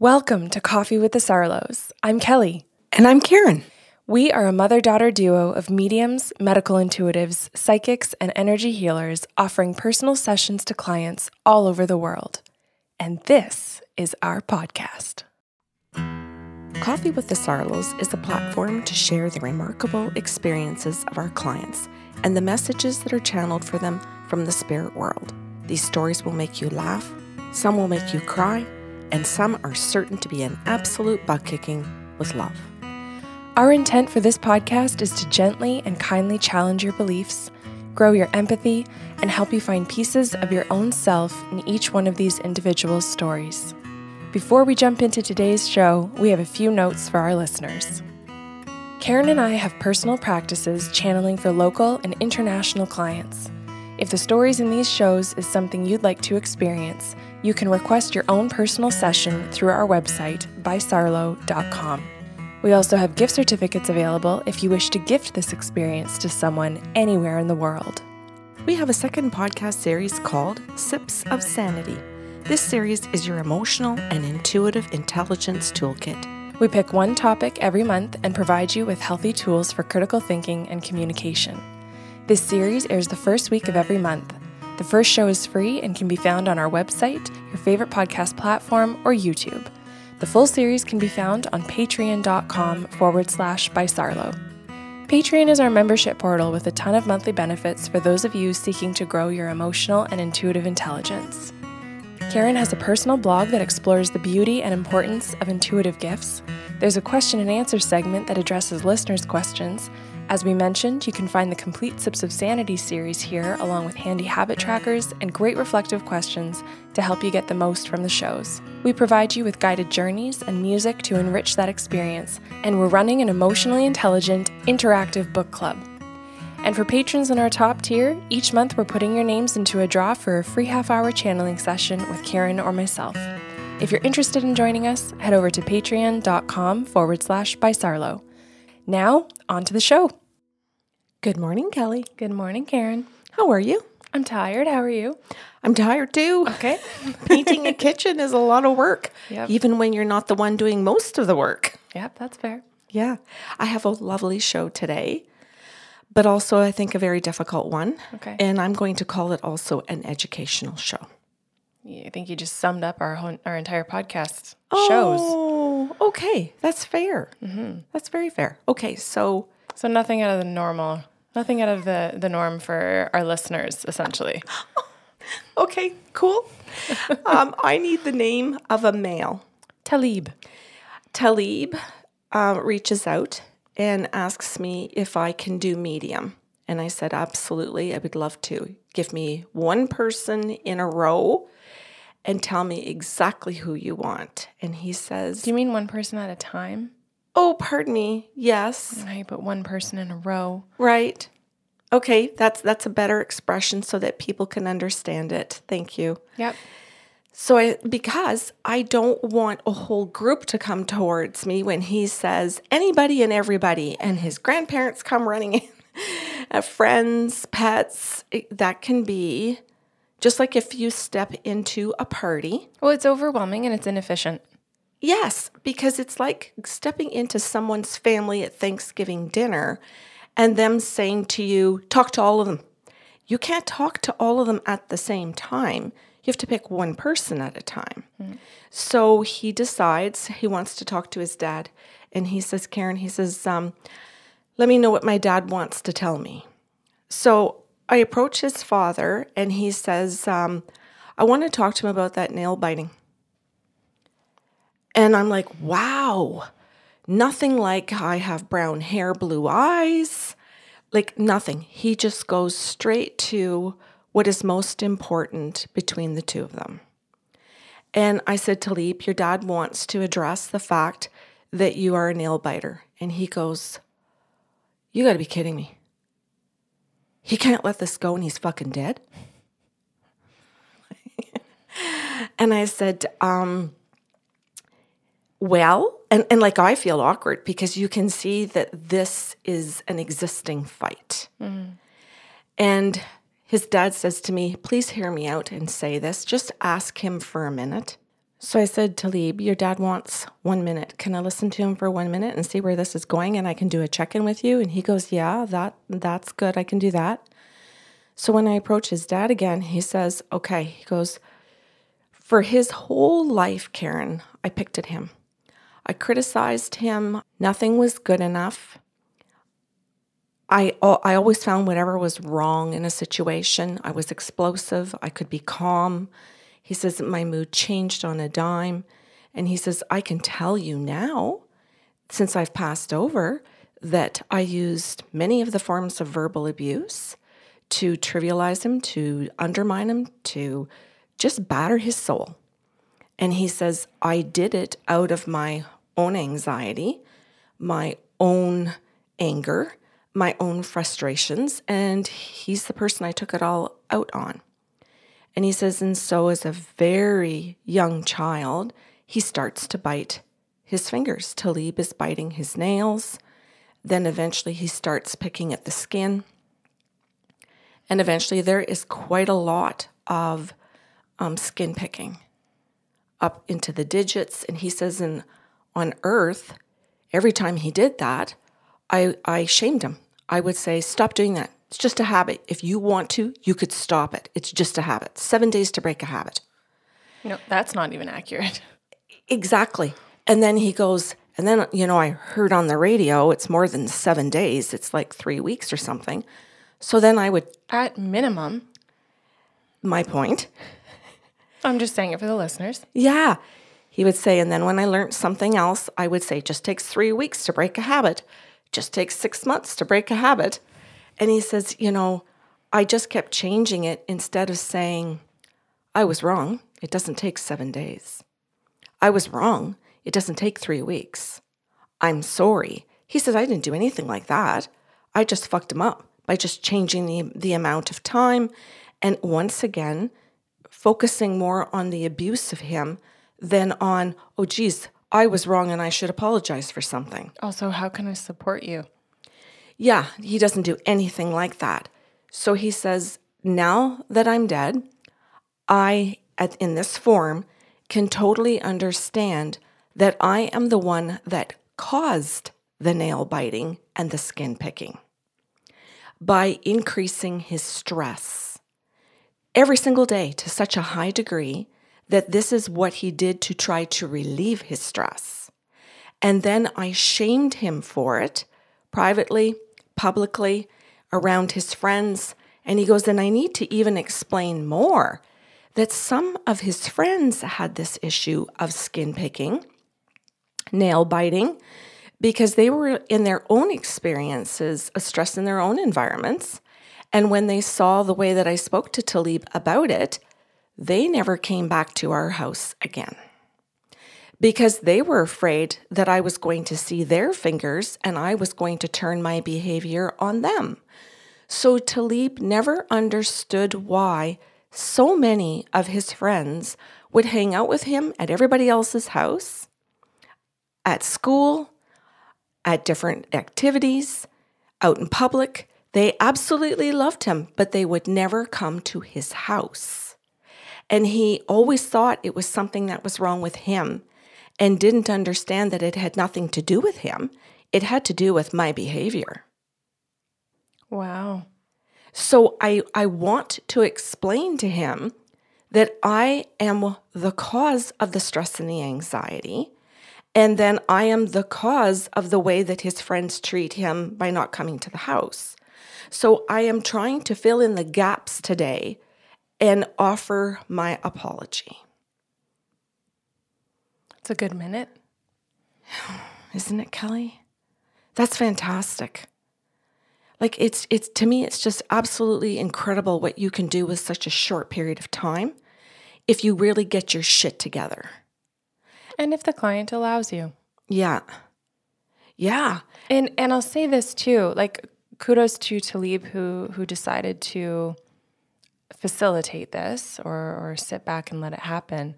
Welcome to Coffee with the Sarlos. I'm Kelly. And I'm Karen. We are a mother daughter duo of mediums, medical intuitives, psychics, and energy healers offering personal sessions to clients all over the world. And this is our podcast. Coffee with the Sarlos is a platform to share the remarkable experiences of our clients and the messages that are channeled for them from the spirit world. These stories will make you laugh, some will make you cry, and some are certain to be an absolute butt kicking with love. Our intent for this podcast is to gently and kindly challenge your beliefs, grow your empathy, and help you find pieces of your own self in each one of these individual stories. Before we jump into today's show, we have a few notes for our listeners. Karen and I have personal practices channeling for local and international clients. If the stories in these shows is something you'd like to experience, you can request your own personal session through our website, bysarlo.com. We also have gift certificates available if you wish to gift this experience to someone anywhere in the world. We have a second podcast series called Sips of Sanity. This series is your emotional and intuitive intelligence toolkit. We pick one topic every month and provide you with healthy tools for critical thinking and communication. This series airs the first week of every month. The first show is free and can be found on our website, your favorite podcast platform, or YouTube. The full series can be found on patreon.com forward slash by Sarlo. Patreon is our membership portal with a ton of monthly benefits for those of you seeking to grow your emotional and intuitive intelligence. Karen has a personal blog that explores the beauty and importance of intuitive gifts. There's a question and answer segment that addresses listeners' questions. As we mentioned, you can find the complete Sips of Sanity series here, along with handy habit trackers and great reflective questions to help you get the most from the shows. We provide you with guided journeys and music to enrich that experience, and we're running an emotionally intelligent, interactive book club. And for patrons in our top tier, each month we're putting your names into a draw for a free half hour channeling session with Karen or myself. If you're interested in joining us, head over to patreon.com forward slash by Sarlo. Now, on to the show. Good morning, Kelly. Good morning, Karen. How are you? I'm tired. How are you? I'm tired too. Okay. Painting a kitchen is a lot of work, Yep. even when you're not the one doing most of the work. Yep, that's fair. Yeah. I have a lovely show today, but also I think a very difficult one. Okay. And I'm going to call it also an educational show. Yeah, I think you just summed up our whole, our entire podcast oh, shows. Oh, okay. That's fair. That's very fair. Okay. So, So nothing out of the normal, nothing out of the, the norm for our listeners, essentially. okay, cool. um, I need the name of a male. Talib. Talib uh, reaches out and asks me if I can do medium. And I said, absolutely, I would love to. Give me one person in a row and tell me exactly who you want. And he says, Do you mean one person at a time? Oh, pardon me. Yes. Right, but one person in a row. Right. Okay, that's that's a better expression so that people can understand it. Thank you. Yep. So I because I don't want a whole group to come towards me when he says anybody and everybody and his grandparents come running in, uh, friends, pets, that can be just like if you step into a party. Well, it's overwhelming and it's inefficient. Yes, because it's like stepping into someone's family at Thanksgiving dinner and them saying to you, talk to all of them. You can't talk to all of them at the same time. You have to pick one person at a time. So he decides he wants to talk to his dad. And he says, Karen, he says, um, let me know what my dad wants to tell me. So I approach his father and he says, um, I want to talk to him about that nail biting. And I'm like, wow, nothing like I have brown hair, blue eyes, like nothing. He just goes straight to what is most important between the two of them. And I said, Talib, your dad wants to address the fact that you are a nail biter. And he goes, You got to be kidding me. He can't let this go and he's fucking dead. and I said, um, well, and, and like I feel awkward because you can see that this is an existing fight. And his dad says to me, please hear me out and say this. Just ask him for a minute. So I said, Talib, your dad wants one minute. Can I listen to him for one minute and see where this is going and I can do a check in with you? And he goes, Yeah, that that's good. I can do that. So when I approach his dad again, he says, Okay. He goes, For his whole life, Karen, I picked at him. I criticized him. Nothing was good enough. I, oh, I always found whatever was wrong in a situation. I was explosive. I could be calm. He says my mood changed on a dime. And he says, I can tell you now, since I've passed over, that I used many of the forms of verbal abuse to trivialize him, to undermine him, to just batter his soul. And he says, I did it out of my own anxiety, my own anger, my own frustrations. And he's the person I took it all out on. And he says, and so as a very young child, he starts to bite his fingers. Talib is biting his nails. Then eventually he starts picking at the skin. And eventually there is quite a lot of um, skin picking up into the digits. And he says, and on earth, every time he did that, I, I shamed him. I would say, stop doing that. It's just a habit. If you want to, you could stop it. It's just a habit. Seven days to break a habit. No, that's not even accurate. Exactly. And then he goes, and then, you know, I heard on the radio it's more than seven days, it's like three weeks or something. So then I would. At minimum. My point. I'm just saying it for the listeners. Yeah. He would say, and then when I learned something else, I would say, just takes three weeks to break a habit, just takes six months to break a habit. And he says, You know, I just kept changing it instead of saying, I was wrong. It doesn't take seven days. I was wrong. It doesn't take three weeks. I'm sorry. He says, I didn't do anything like that. I just fucked him up by just changing the, the amount of time. And once again, focusing more on the abuse of him than on, oh, geez, I was wrong and I should apologize for something. Also, how can I support you? Yeah, he doesn't do anything like that. So he says, now that I'm dead, I, in this form, can totally understand that I am the one that caused the nail biting and the skin picking by increasing his stress every single day to such a high degree that this is what he did to try to relieve his stress. And then I shamed him for it privately publicly around his friends. And he goes, and I need to even explain more that some of his friends had this issue of skin picking, nail biting, because they were in their own experiences of stress in their own environments. And when they saw the way that I spoke to Talib about it, they never came back to our house again because they were afraid that I was going to see their fingers and I was going to turn my behavior on them. So Talib never understood why so many of his friends would hang out with him at everybody else's house, at school, at different activities, out in public. They absolutely loved him, but they would never come to his house. And he always thought it was something that was wrong with him and didn't understand that it had nothing to do with him. It had to do with my behavior. Wow. So I, I want to explain to him that I am the cause of the stress and the anxiety. And then I am the cause of the way that his friends treat him by not coming to the house. So I am trying to fill in the gaps today and offer my apology. It's a good minute. Isn't it, Kelly? That's fantastic. Like it's it's to me it's just absolutely incredible what you can do with such a short period of time if you really get your shit together. And if the client allows you. Yeah. Yeah. And and I'll say this too, like kudos to Talib who who decided to facilitate this or or sit back and let it happen.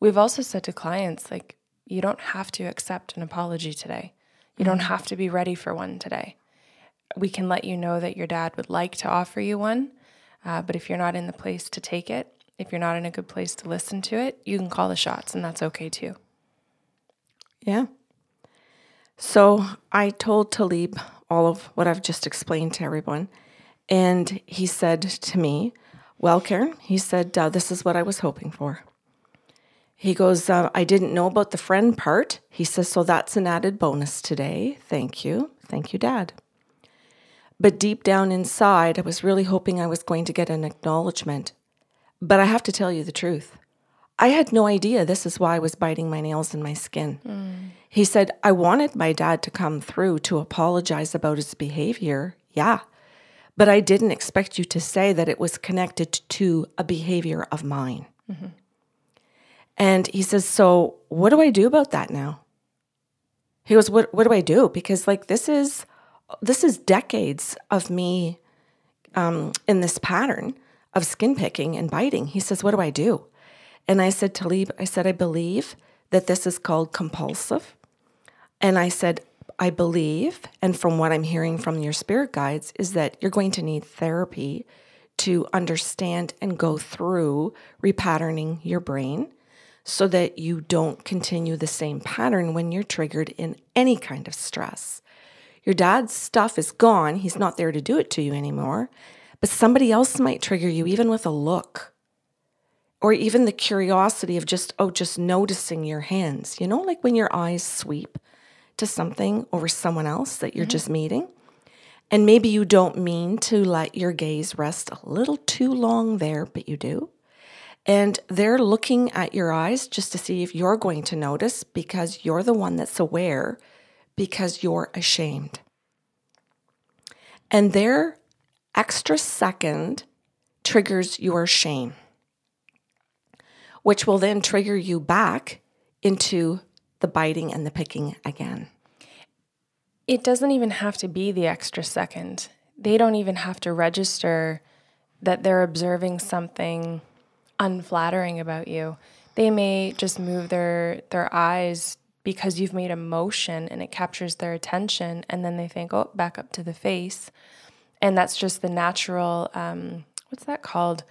We've also said to clients, like, you don't have to accept an apology today. You don't mm-hmm. have to be ready for one today. We can let you know that your dad would like to offer you one, uh, but if you're not in the place to take it, if you're not in a good place to listen to it, you can call the shots, and that's okay too. Yeah. So I told Talib all of what I've just explained to everyone. And he said to me, Well, Karen, he said, uh, This is what I was hoping for. He goes, uh, I didn't know about the friend part. He says, So that's an added bonus today. Thank you. Thank you, Dad. But deep down inside, I was really hoping I was going to get an acknowledgement. But I have to tell you the truth. I had no idea this is why I was biting my nails and my skin. Mm. He said, I wanted my dad to come through to apologize about his behavior. Yeah. But I didn't expect you to say that it was connected to a behavior of mine. Mm-hmm. And he says, So what do I do about that now? He goes, What what do I do? Because like this is this is decades of me um, in this pattern of skin picking and biting. He says, What do I do? And I said, Talib, I said, I believe that this is called compulsive. And I said, I believe, and from what I'm hearing from your spirit guides, is that you're going to need therapy to understand and go through repatterning your brain so that you don't continue the same pattern when you're triggered in any kind of stress. Your dad's stuff is gone, he's not there to do it to you anymore, but somebody else might trigger you even with a look. Or even the curiosity of just, oh, just noticing your hands. You know, like when your eyes sweep to something over someone else that you're mm-hmm. just meeting. And maybe you don't mean to let your gaze rest a little too long there, but you do. And they're looking at your eyes just to see if you're going to notice because you're the one that's aware because you're ashamed. And their extra second triggers your shame, which will then trigger you back into the biting and the picking again. It doesn't even have to be the extra second. They don't even have to register that they're observing something unflattering about you. They may just move their their eyes because you've made a motion and it captures their attention, and then they think, "Oh, back up to the face," and that's just the natural. Um, what's that called?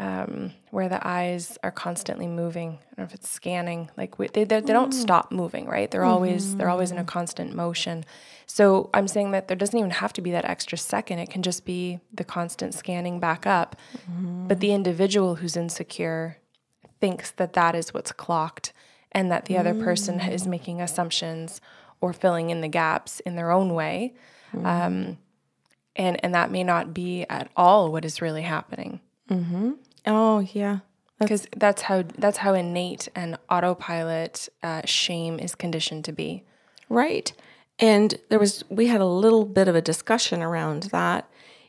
Um, where the eyes are constantly moving. I don't know if it's scanning. Like they, they, they don't mm. stop moving, right? They're mm-hmm. always they're always in a constant motion. So I'm saying that there doesn't even have to be that extra second. It can just be the constant scanning back up. Mm-hmm. But the individual who's insecure thinks that that is what's clocked and that the mm-hmm. other person is mm. making assumptions or filling in the gaps in their own way. Mm-hmm. Um, and, and that may not be at all what is really happening. Oh, yeah because that's how that's how innate and autopilot uh, shame is conditioned to be right and there was, we had a little bit of a discussion around that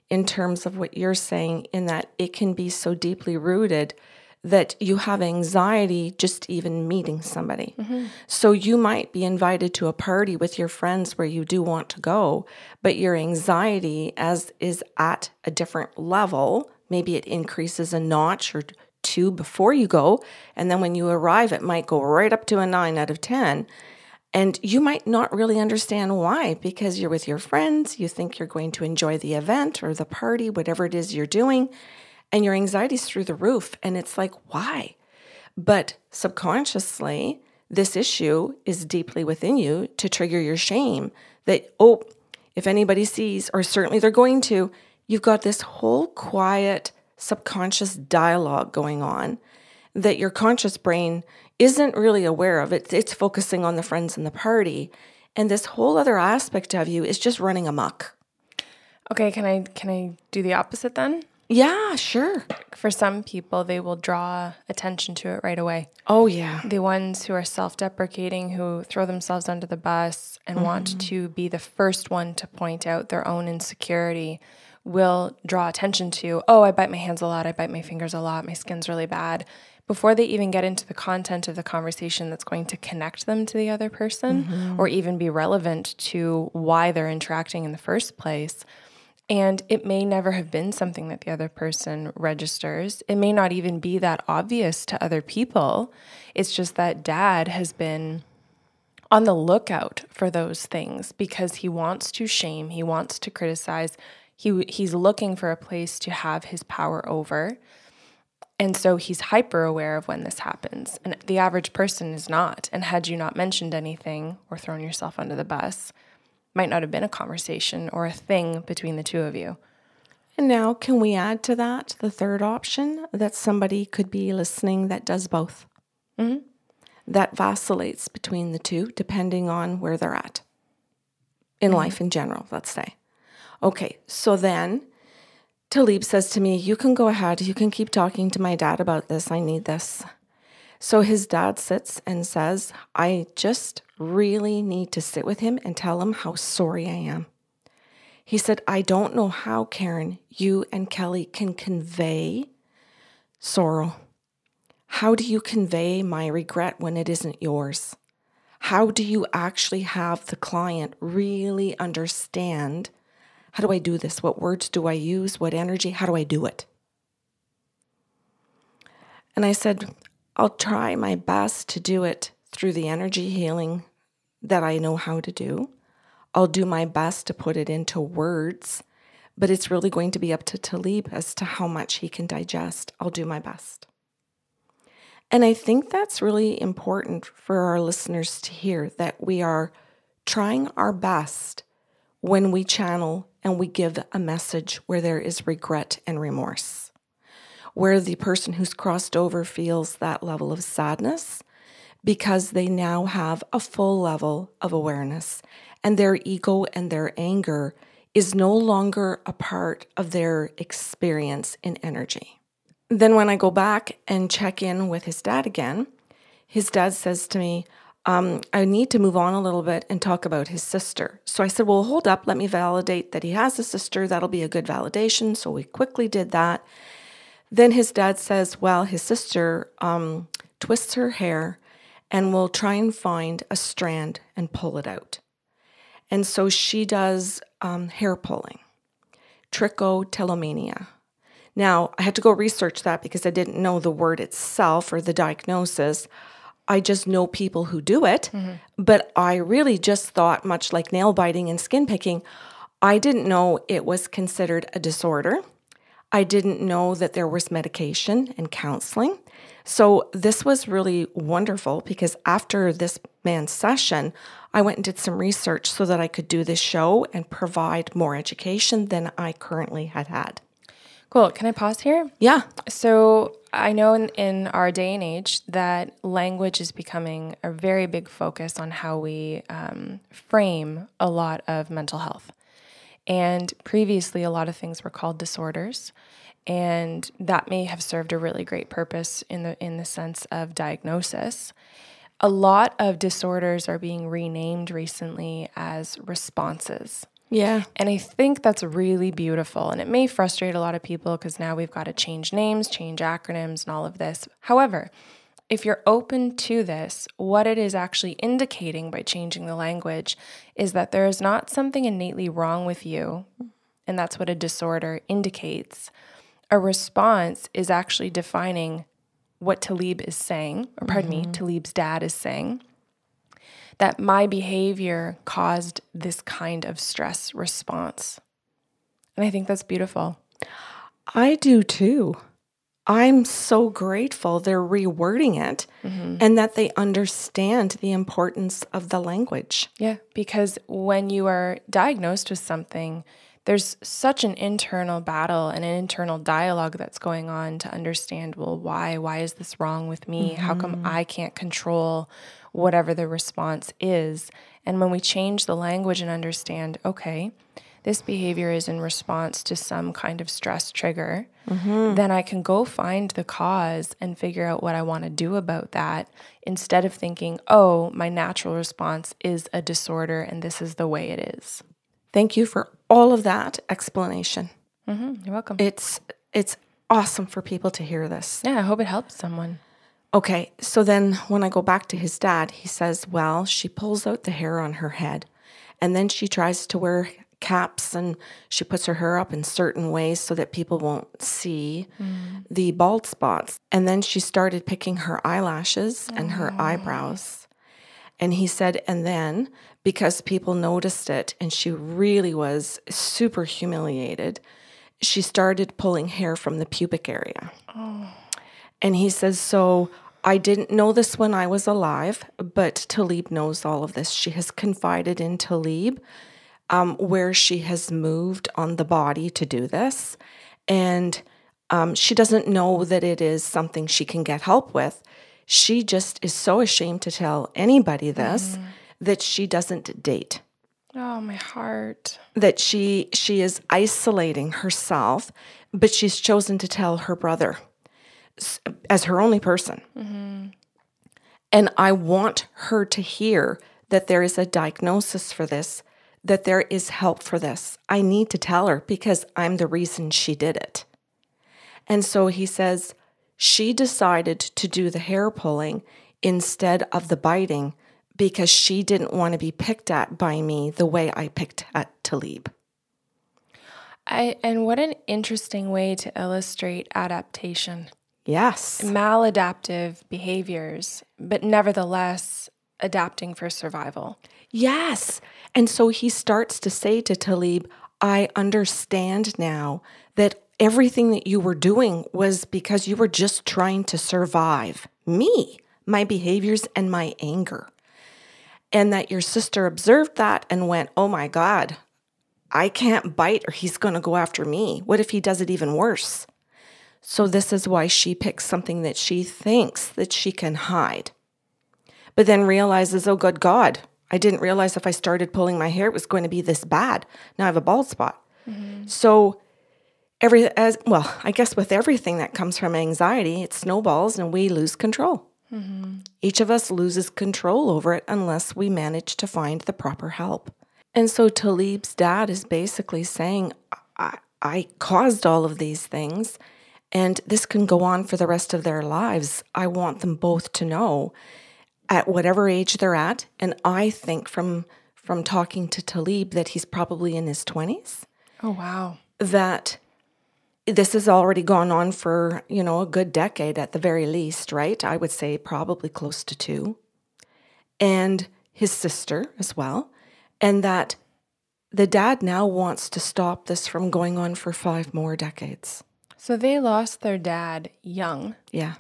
in terms of what you're saying, in that it can be so deeply rooted that you have anxiety just even meeting somebody. Mm-hmm. So you might be invited to a party with your friends where you do want to go, but your anxiety as is at a different level. Maybe it increases a notch or two before you go, and then when you arrive it might go right up to a 9 out of 10 and you might not really understand why because you're with your friends, you think you're going to enjoy the event or the party, whatever it is you're doing, and your anxiety's through the roof. And it's like, why? But subconsciously, this issue is deeply within you to trigger your shame that, oh, if anybody sees, or certainly they're going to, you've got this whole quiet subconscious dialogue going on that your conscious brain isn't really aware of it. It's focusing on the friends and the party. And this whole other aspect of you is just running amok. Okay, can I can I do the opposite then? Yeah, sure. For some people, they will draw attention to it right away. Oh, yeah. The ones who are self deprecating, who throw themselves under the bus and mm-hmm. want to be the first one to point out their own insecurity, will draw attention to, oh, I bite my hands a lot, I bite my fingers a lot, my skin's really bad before they even get into the content of the conversation that's going to connect them to the other person mm-hmm. or even be relevant to why they're interacting in the first place. And it may never have been something that the other person registers. It may not even be that obvious to other people. It's just that dad has been on the lookout for those things because he wants to shame, he wants to criticize. He he's looking for a place to have his power over And so he's hyper aware of when this happens. And the average person is not. And had you not mentioned anything or thrown yourself under the bus, might not have been a conversation or a thing between the two of you. And now, can we add to that the third option that somebody could be listening that does both? Mm-hmm. That vacillates between the two depending on where they're at in mm-hmm. life in general, let's say. Okay, so then Talib says to me, You can go ahead. You can keep talking to my dad about this. I need this. So his dad sits and says, I just really need to sit with him and tell him how sorry I am. He said, I don't know how, Karen, you and Kelly can convey sorrow. How do you convey my regret when it isn't yours? How do you actually have the client really understand how do I do this? What words do I use? What energy? How do I do it? And I said, I'll try my best to do it through the energy healing that I know how to do. I'll do my best to put it into words, but it's really going to be up to Talib as to how much he can digest. I'll do my best. And I think that's really important for our listeners to hear that we are trying our best when we channel and we give a message where there is regret and remorse, where the person who's crossed over feels that level of sadness because they now have a full level of awareness and their ego and their anger is no longer a part of their experience in energy. Then, when I go back and check in with his dad again, his dad says to me, um, I need to move on a little bit and talk about his sister. So I said, Well, hold up, let me validate that he has a sister. That'll be a good validation. So we quickly did that. Then his dad says, Well, his sister um, twists her hair and will try and find a strand and pull it out. And so she does um, hair pulling, trichotillomania. Now, I had to go research that because I didn't know the word itself or the diagnosis. I just know people who do it, mm-hmm. but I really just thought, much like nail biting and skin picking, I didn't know it was considered a disorder. I didn't know that there was medication and counseling. So this was really wonderful because after this man's session, I went and did some research so that I could do this show and provide more education than I currently had had. Cool. Can I pause here? Yeah. So I know in, in our day and age that language is becoming a very big focus on how we um, frame a lot of mental health. And previously, a lot of things were called disorders and that may have served a really great purpose in the in the sense of diagnosis. A lot of disorders are being renamed recently as responses. Yeah. And I think that's really beautiful. And it may frustrate a lot of people because now we've got to change names, change acronyms, and all of this. However, if you're open to this, what it is actually indicating by changing the language is that there is not something innately wrong with you. And that's what a disorder indicates a response is actually defining what Talib is saying, or pardon mm-hmm. me, Talib's dad is saying, that my behavior caused this kind of stress response. And I think that's beautiful. I do too. I'm so grateful they're rewording it mm-hmm. and that they understand the importance of the language. Yeah, because when you are diagnosed with something, there's such an internal battle and an internal dialogue that's going on to understand well why why is this wrong with me mm-hmm. how come mm-hmm. i can't control whatever the response is and when we change the language and understand okay this behavior is in response to some kind of stress trigger, mm-hmm. then I can go find the cause and figure out what I want to do about that instead of thinking, oh, my natural response is a disorder and this is the way it is. Thank you for all of that explanation. Mm-hmm. You're welcome. It's it's awesome for people to hear this. Yeah, I hope it helps someone. Okay, so then when I go back to his dad, he says, "Well, she pulls out the hair on her head, and then she tries to wear caps and she puts her hair up in certain ways so that people won't see mm. the bald spots. And then she started picking her eyelashes and her eyebrows. And he said, and then because people noticed it and she really was super humiliated, she started pulling hair from the pubic area. Oh. And he says, So I didn't know this when I was alive, but Talib knows all of this. She has confided in Talib um, where she has moved on the body to do this. And um, she doesn't know that it is something she can get help with. She just is so ashamed to tell anybody this mm. that she doesn't date. Oh, my heart. That she she is isolating herself, but she's chosen to tell her brother as her only person. Mm-hmm. And I want her to hear that there is a diagnosis for this, that there is help for this. I need to tell her because I'm the reason she did it. And so he says she decided to do the hair pulling instead of the biting because she didn't want to be picked at by me the way I picked at Talib. I, and what an interesting way to illustrate adaptation. Yes. Maladaptive behaviors, but nevertheless adapting for survival. Yes. And so he starts to say to Talib, I understand now that everything that you were doing was because you were just trying to survive me, my behaviors, and my anger. And that your sister observed that and went, Oh my God, I can't bite or he's going to go after me. What if he does it even worse? So this is why she picks something that she thinks that she can hide. But then realizes, oh good God, I didn't realize if I started pulling my hair it was going to be this bad. Now I have a bald spot. Mm-hmm. So every as well, I guess with everything that comes from anxiety, it snowballs and we lose control. Mm-hmm. Each of us loses control over it unless we manage to find the proper help. And so Talib's dad is basically saying, I, I caused all of these things and this can go on for the rest of their lives. I want them both to know at whatever age they're at. And I think from from talking to Talib that he's probably in his 20s. Oh wow. That this has already gone on for, you know, a good decade at the very least, right? I would say probably close to 2. And his sister as well. And that the dad now wants to stop this from going on for 5 more decades. So they lost their dad young. Yeah.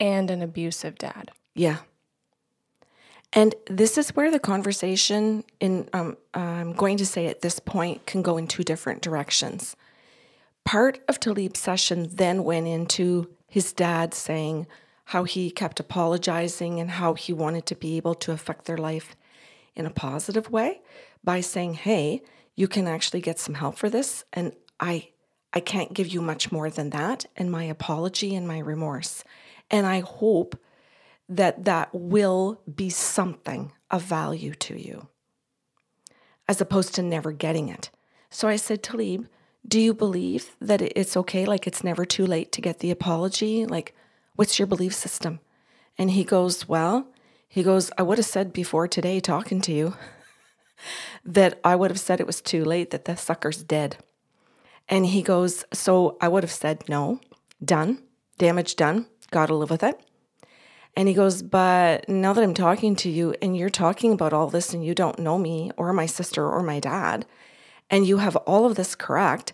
And an abusive dad. Yeah. And this is where the conversation, in um, I'm going to say at this point, can go in two different directions. Part of Talib's session then went into his dad saying how he kept apologizing and how he wanted to be able to affect their life in a positive way by saying, "Hey, you can actually get some help for this, and I I can't give you much more than that, and my apology and my remorse. And I hope that that will be something of value to you, as opposed to never getting it. So I said, Talib, do you believe that it's okay? Like it's never too late to get the apology? Like, what's your belief system? And he goes, Well, he goes, I would have said before today, talking to you, that I would have said it was too late, that the sucker's dead. And he goes, So I would have said no, done, damage done, got to live with it. And he goes, But now that I'm talking to you and you're talking about all this and you don't know me or my sister or my dad, and you have all of this correct,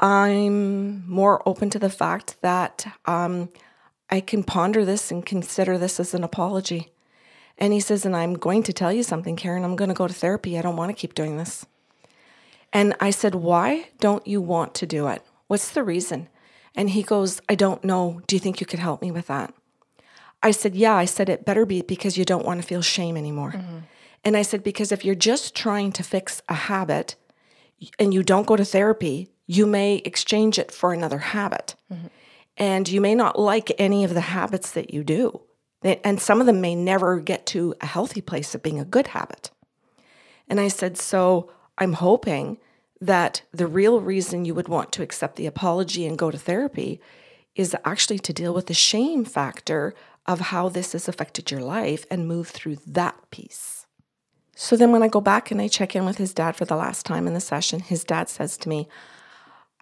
I'm more open to the fact that um, I can ponder this and consider this as an apology. And he says, And I'm going to tell you something, Karen. I'm going to go to therapy. I don't want to keep doing this. And I said, Why don't you want to do it? What's the reason? And he goes, I don't know. Do you think you could help me with that? I said, Yeah. I said, It better be because you don't want to feel shame anymore. Mm-hmm. And I said, Because if you're just trying to fix a habit and you don't go to therapy, you may exchange it for another habit. Mm-hmm. And you may not like any of the habits that you do. And some of them may never get to a healthy place of being a good habit. And I said, So I'm hoping that the real reason you would want to accept the apology and go to therapy is actually to deal with the shame factor of how this has affected your life and move through that piece. So then, when I go back and I check in with his dad for the last time in the session, his dad says to me,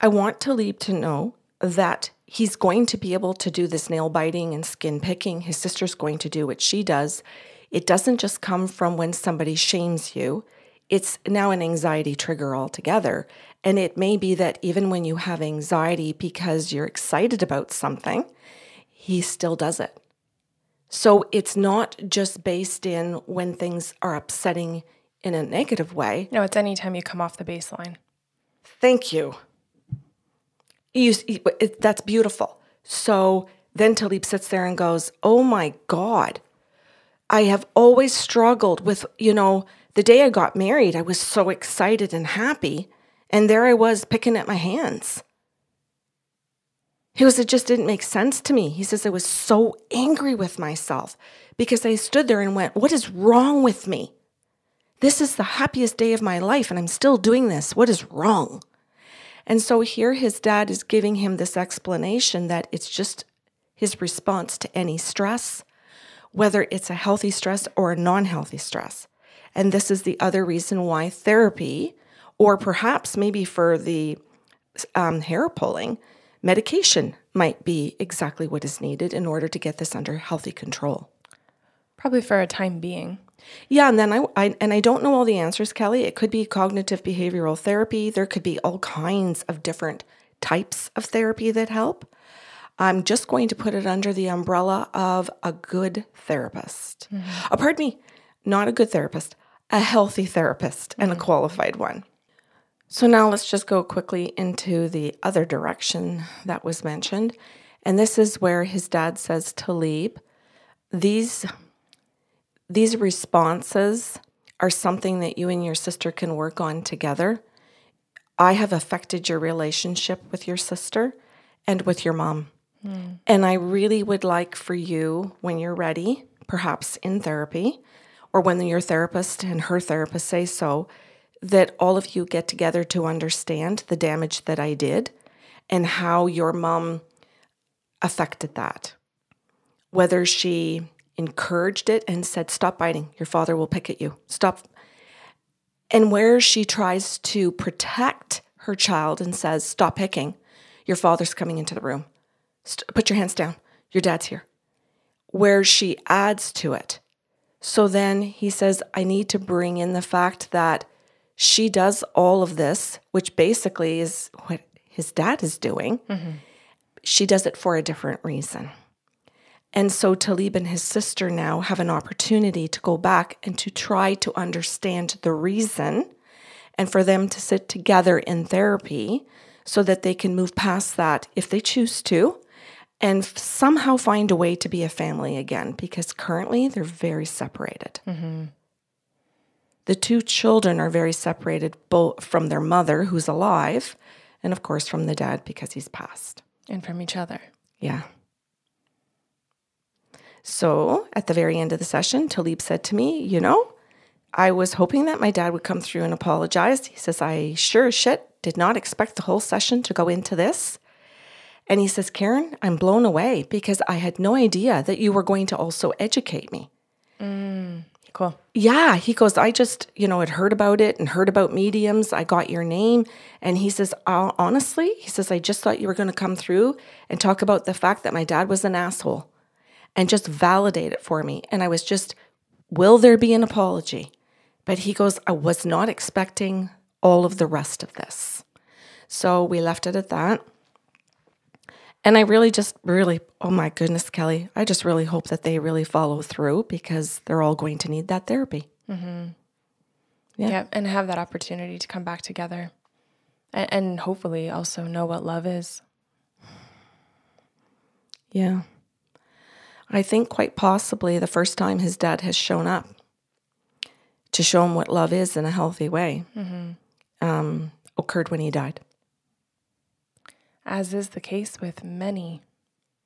I want Talib to know that he's going to be able to do this nail biting and skin picking. His sister's going to do what she does. It doesn't just come from when somebody shames you, it's now an anxiety trigger altogether. And it may be that even when you have anxiety because you're excited about something, he still does it. So it's not just based in when things are upsetting in a negative way. No, it's anytime you come off the baseline. Thank you. you it, that's beautiful. So then Talib sits there and goes, Oh my God, I have always struggled with, you know, the day I got married, I was so excited and happy. And there I was picking at my hands. He was, it just didn't make sense to me. He says, I was so angry with myself because I stood there and went, What is wrong with me? This is the happiest day of my life and I'm still doing this. What is wrong? And so here his dad is giving him this explanation that it's just his response to any stress, whether it's a healthy stress or a non healthy stress. And this is the other reason why therapy, or perhaps maybe for the um, hair pulling, medication might be exactly what is needed in order to get this under healthy control. Probably for a time being. Yeah, and then I, I and I don't know all the answers, Kelly. It could be cognitive behavioral therapy. There could be all kinds of different types of therapy that help. I'm just going to put it under the umbrella of a good therapist. Mm-hmm. Oh, pardon me, not a good therapist, a healthy therapist and a qualified one. So now let's just go quickly into the other direction that was mentioned. And this is where his dad says Talib, these these responses are something that you and your sister can work on together. I have affected your relationship with your sister and with your mom. Mm. And I really would like for you, when you're ready, perhaps in therapy, or when your therapist and her therapist say so, that all of you get together to understand the damage that I did and how your mom affected that. Whether she encouraged it and said, Stop biting, your father will pick at you. Stop. And where she tries to protect her child and says, Stop picking, your father's coming into the room. St- put your hands down, your dad's here. Where she adds to it. So then he says, I need to bring in the fact that she does all of this, which basically is what his dad is doing. Mm-hmm. She does it for a different reason. And so Talib and his sister now have an opportunity to go back and to try to understand the reason and for them to sit together in therapy so that they can move past that if they choose to and somehow find a way to be a family again because currently they're very separated. Mm-hmm. The two children are very separated both from their mother, who's alive, and of course from the dad because he's passed. And from each other. Yeah. So at the very end of the session, Talib said to me, You know, I was hoping that my dad would come through and apologize. He says, I sure as shit did not expect the whole session to go into this. And he says, Karen, I'm blown away because I had no idea that you were going to also educate me. Mm, cool. Yeah. He goes, I just, you know, had heard about it and heard about mediums. I got your name. And he says, honestly, he says, I just thought you were going to come through and talk about the fact that my dad was an asshole and just validate it for me. And I was just, will there be an apology? But he goes, I was not expecting all of the rest of this. So we left it at that. And I really just, really, oh my goodness, Kelly, I just really hope that they really follow through because they're all going to need that therapy. Mm-hmm. Yeah. yeah. And have that opportunity to come back together and, and hopefully also know what love is. Yeah. I think quite possibly the first time his dad has shown up to show him what love is in a healthy way mm-hmm. um, occurred when he died. As is the case with many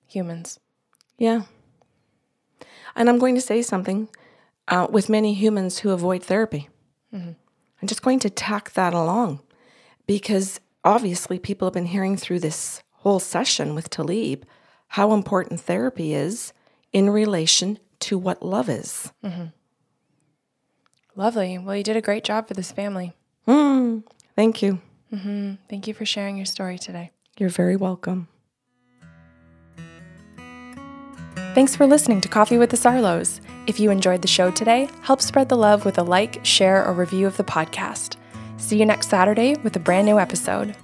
humans. Yeah. And I'm going to say something uh, with many humans who avoid therapy. Mm-hmm. I'm just going to tack that along because obviously people have been hearing through this whole session with Talib how important therapy is in relation to what love is. Mm-hmm. Lovely. Well, you did a great job for this family. Mm, thank you. Mm-hmm. Thank you for sharing your story today. You're very welcome. Thanks for listening to Coffee with the Sarlos. If you enjoyed the show today, help spread the love with a like, share, or review of the podcast. See you next Saturday with a brand new episode.